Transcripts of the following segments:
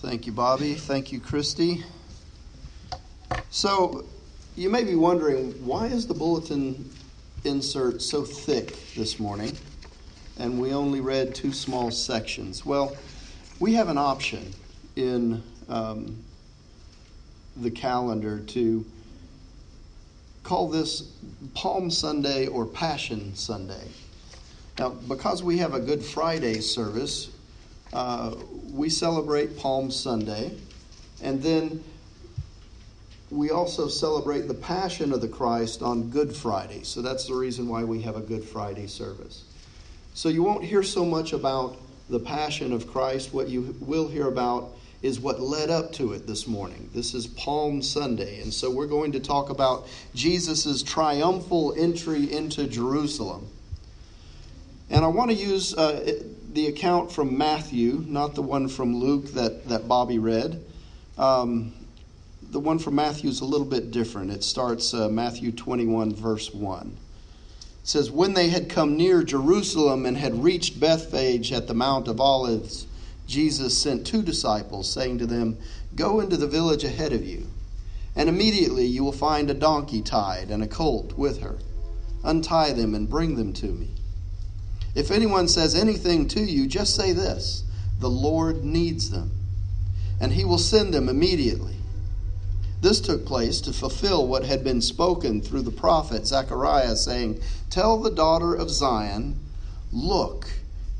Thank you, Bobby. Thank you, Christy. So, you may be wondering why is the bulletin insert so thick this morning and we only read two small sections? Well, we have an option in um, the calendar to call this Palm Sunday or Passion Sunday. Now, because we have a Good Friday service, uh, we celebrate Palm Sunday, and then we also celebrate the Passion of the Christ on Good Friday. So that's the reason why we have a Good Friday service. So you won't hear so much about the Passion of Christ. What you will hear about is what led up to it this morning. This is Palm Sunday, and so we're going to talk about Jesus' triumphal entry into Jerusalem. And I want to use uh, the account from Matthew, not the one from Luke that, that Bobby read. Um, the one from Matthew is a little bit different. It starts uh, Matthew 21, verse 1. It says, When they had come near Jerusalem and had reached Bethphage at the Mount of Olives, Jesus sent two disciples, saying to them, Go into the village ahead of you, and immediately you will find a donkey tied and a colt with her. Untie them and bring them to me. If anyone says anything to you, just say this The Lord needs them, and he will send them immediately. This took place to fulfill what had been spoken through the prophet Zechariah, saying, Tell the daughter of Zion, Look,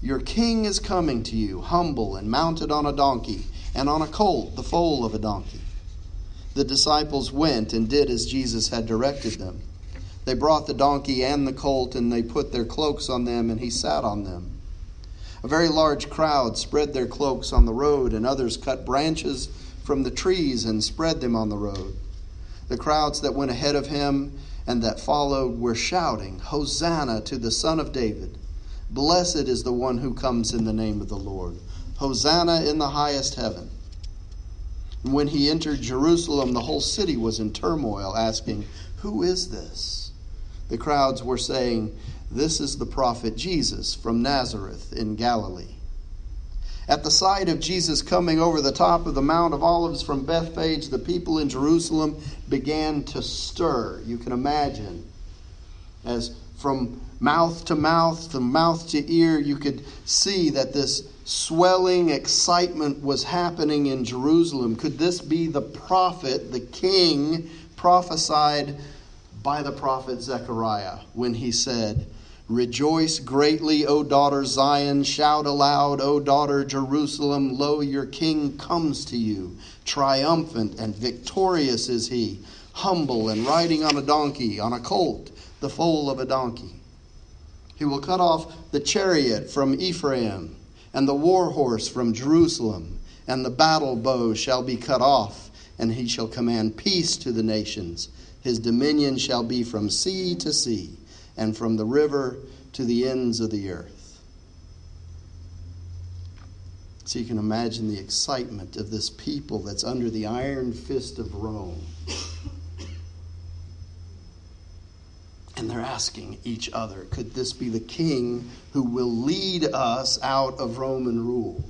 your king is coming to you, humble and mounted on a donkey, and on a colt, the foal of a donkey. The disciples went and did as Jesus had directed them. They brought the donkey and the colt, and they put their cloaks on them, and he sat on them. A very large crowd spread their cloaks on the road, and others cut branches from the trees and spread them on the road. The crowds that went ahead of him and that followed were shouting, Hosanna to the Son of David! Blessed is the one who comes in the name of the Lord. Hosanna in the highest heaven. When he entered Jerusalem, the whole city was in turmoil, asking, Who is this? The crowds were saying, This is the prophet Jesus from Nazareth in Galilee. At the sight of Jesus coming over the top of the Mount of Olives from Bethphage, the people in Jerusalem began to stir. You can imagine as from mouth to mouth, from mouth to ear, you could see that this swelling excitement was happening in Jerusalem. Could this be the prophet, the king, prophesied by the prophet Zechariah when he said, Rejoice greatly, O daughter Zion. Shout aloud, O daughter Jerusalem. Lo, your king comes to you. Triumphant and victorious is he, humble and riding on a donkey, on a colt the foal of a donkey. He will cut off the chariot from Ephraim, and the war horse from Jerusalem, and the battle bow shall be cut off, and he shall command peace to the nations. His dominion shall be from sea to sea, and from the river to the ends of the earth. So you can imagine the excitement of this people that's under the iron fist of Rome. And they're asking each other, could this be the king who will lead us out of Roman rule?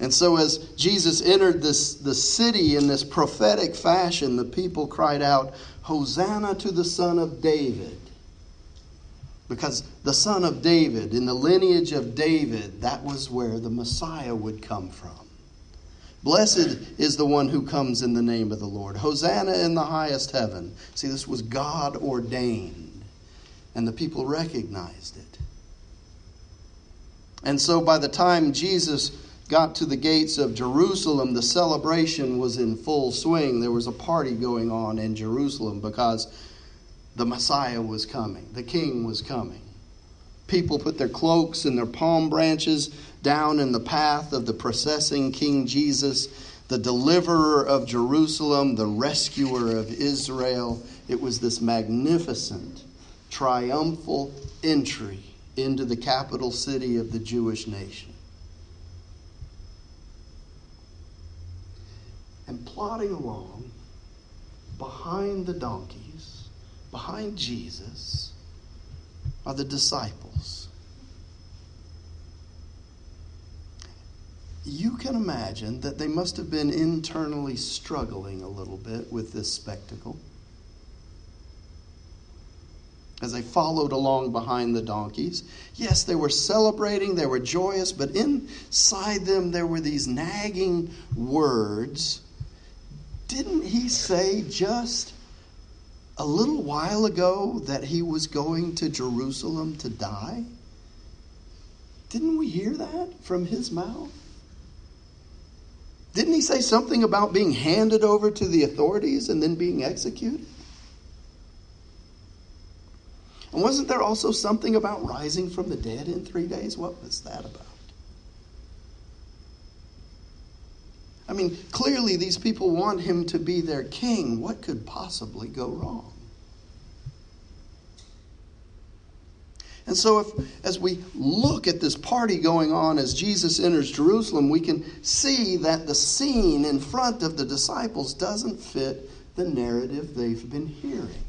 And so, as Jesus entered this, the city in this prophetic fashion, the people cried out, Hosanna to the Son of David. Because the Son of David, in the lineage of David, that was where the Messiah would come from. Blessed is the one who comes in the name of the Lord. Hosanna in the highest heaven. See, this was God ordained, and the people recognized it. And so by the time Jesus got to the gates of Jerusalem, the celebration was in full swing. There was a party going on in Jerusalem because the Messiah was coming, the King was coming. People put their cloaks and their palm branches down in the path of the processing King Jesus, the deliverer of Jerusalem, the rescuer of Israel. It was this magnificent, triumphal entry into the capital city of the Jewish nation. And plodding along behind the donkeys, behind Jesus, are the disciples you can imagine that they must have been internally struggling a little bit with this spectacle. As they followed along behind the donkeys, yes, they were celebrating, they were joyous, but inside them there were these nagging words. Didn't he say just a little while ago that he was going to Jerusalem to die? Didn't we hear that from his mouth? Didn't he say something about being handed over to the authorities and then being executed? And wasn't there also something about rising from the dead in three days? What was that about? I mean, clearly these people want him to be their king. What could possibly go wrong? And so, if, as we look at this party going on as Jesus enters Jerusalem, we can see that the scene in front of the disciples doesn't fit the narrative they've been hearing.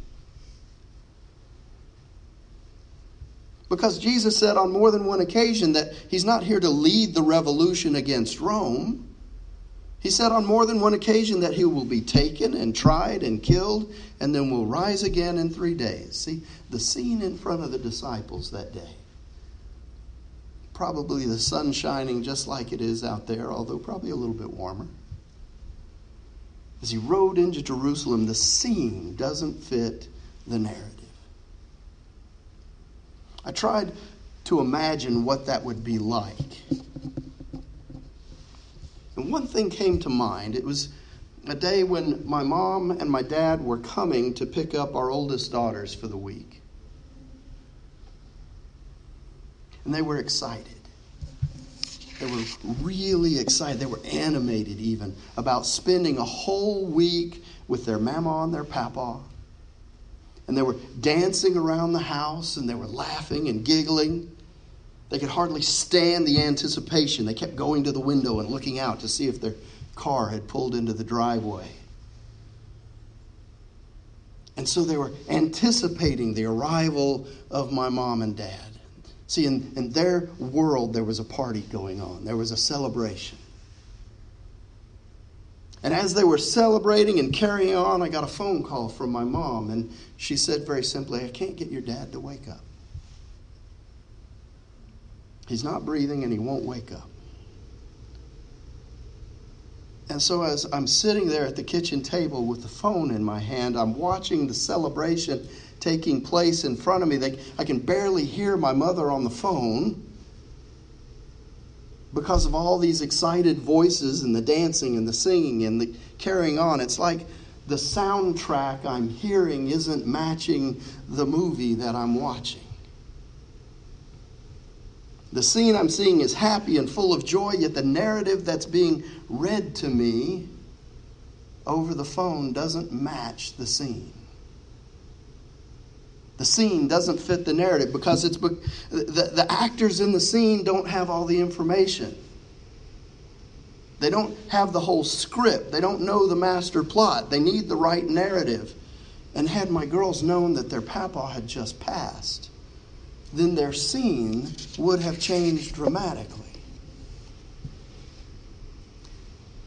Because Jesus said on more than one occasion that he's not here to lead the revolution against Rome. He said on more than one occasion that he will be taken and tried and killed and then will rise again in three days. See, the scene in front of the disciples that day. Probably the sun shining just like it is out there, although probably a little bit warmer. As he rode into Jerusalem, the scene doesn't fit the narrative. I tried to imagine what that would be like. And one thing came to mind. It was a day when my mom and my dad were coming to pick up our oldest daughters for the week. And they were excited. They were really excited. They were animated even about spending a whole week with their mama and their papa. And they were dancing around the house and they were laughing and giggling. They could hardly stand the anticipation. They kept going to the window and looking out to see if their car had pulled into the driveway. And so they were anticipating the arrival of my mom and dad. See, in, in their world, there was a party going on, there was a celebration. And as they were celebrating and carrying on, I got a phone call from my mom, and she said very simply, I can't get your dad to wake up. He's not breathing and he won't wake up. And so, as I'm sitting there at the kitchen table with the phone in my hand, I'm watching the celebration taking place in front of me. They, I can barely hear my mother on the phone because of all these excited voices and the dancing and the singing and the carrying on. It's like the soundtrack I'm hearing isn't matching the movie that I'm watching. The scene I'm seeing is happy and full of joy, yet the narrative that's being read to me over the phone doesn't match the scene. The scene doesn't fit the narrative because it's the, the actors in the scene don't have all the information. They don't have the whole script. They don't know the master plot. They need the right narrative. And had my girls known that their papa had just passed, then their scene would have changed dramatically.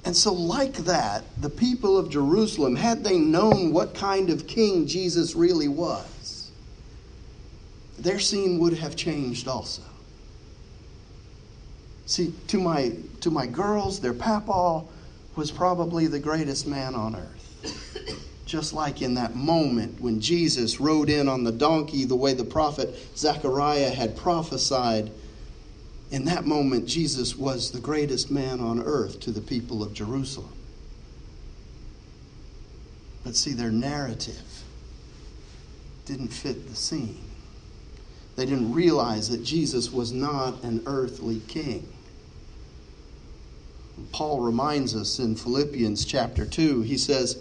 And so, like that, the people of Jerusalem, had they known what kind of king Jesus really was, their scene would have changed also. See, to my, to my girls, their papa was probably the greatest man on earth just like in that moment when Jesus rode in on the donkey, the way the prophet Zechariah had prophesied. In that moment, Jesus was the greatest man on earth to the people of Jerusalem. But see, their narrative didn't fit the scene. They didn't realize that Jesus was not an earthly king. Paul reminds us in Philippians chapter 2, he says,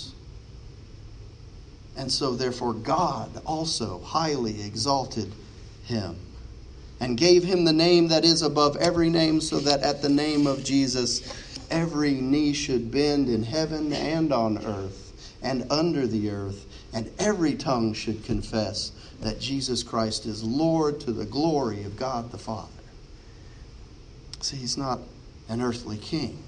And so, therefore, God also highly exalted him and gave him the name that is above every name, so that at the name of Jesus every knee should bend in heaven and on earth and under the earth, and every tongue should confess that Jesus Christ is Lord to the glory of God the Father. See, he's not an earthly king.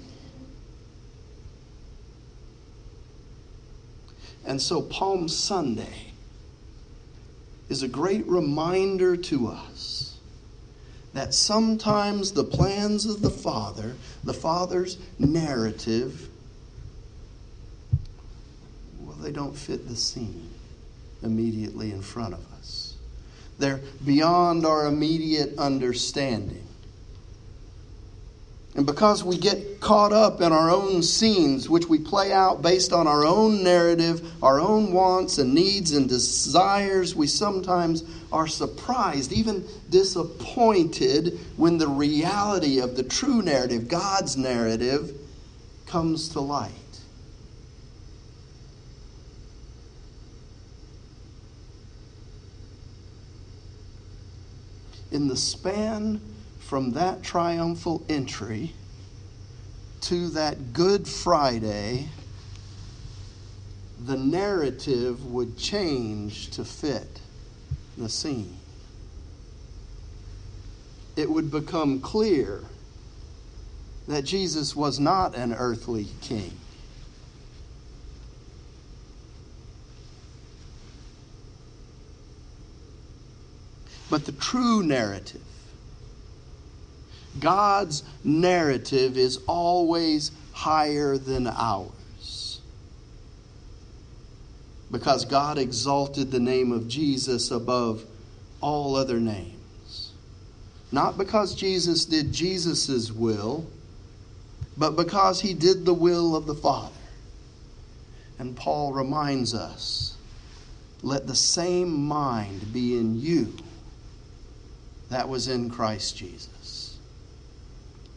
And so, Palm Sunday is a great reminder to us that sometimes the plans of the Father, the Father's narrative, well, they don't fit the scene immediately in front of us. They're beyond our immediate understanding. And because we get caught up in our own scenes, which we play out based on our own narrative, our own wants and needs and desires, we sometimes are surprised, even disappointed, when the reality of the true narrative, God's narrative, comes to light. In the span from that triumphal entry to that Good Friday, the narrative would change to fit the scene. It would become clear that Jesus was not an earthly king. But the true narrative God's narrative is always higher than ours. Because God exalted the name of Jesus above all other names. Not because Jesus did Jesus' will, but because he did the will of the Father. And Paul reminds us let the same mind be in you that was in Christ Jesus.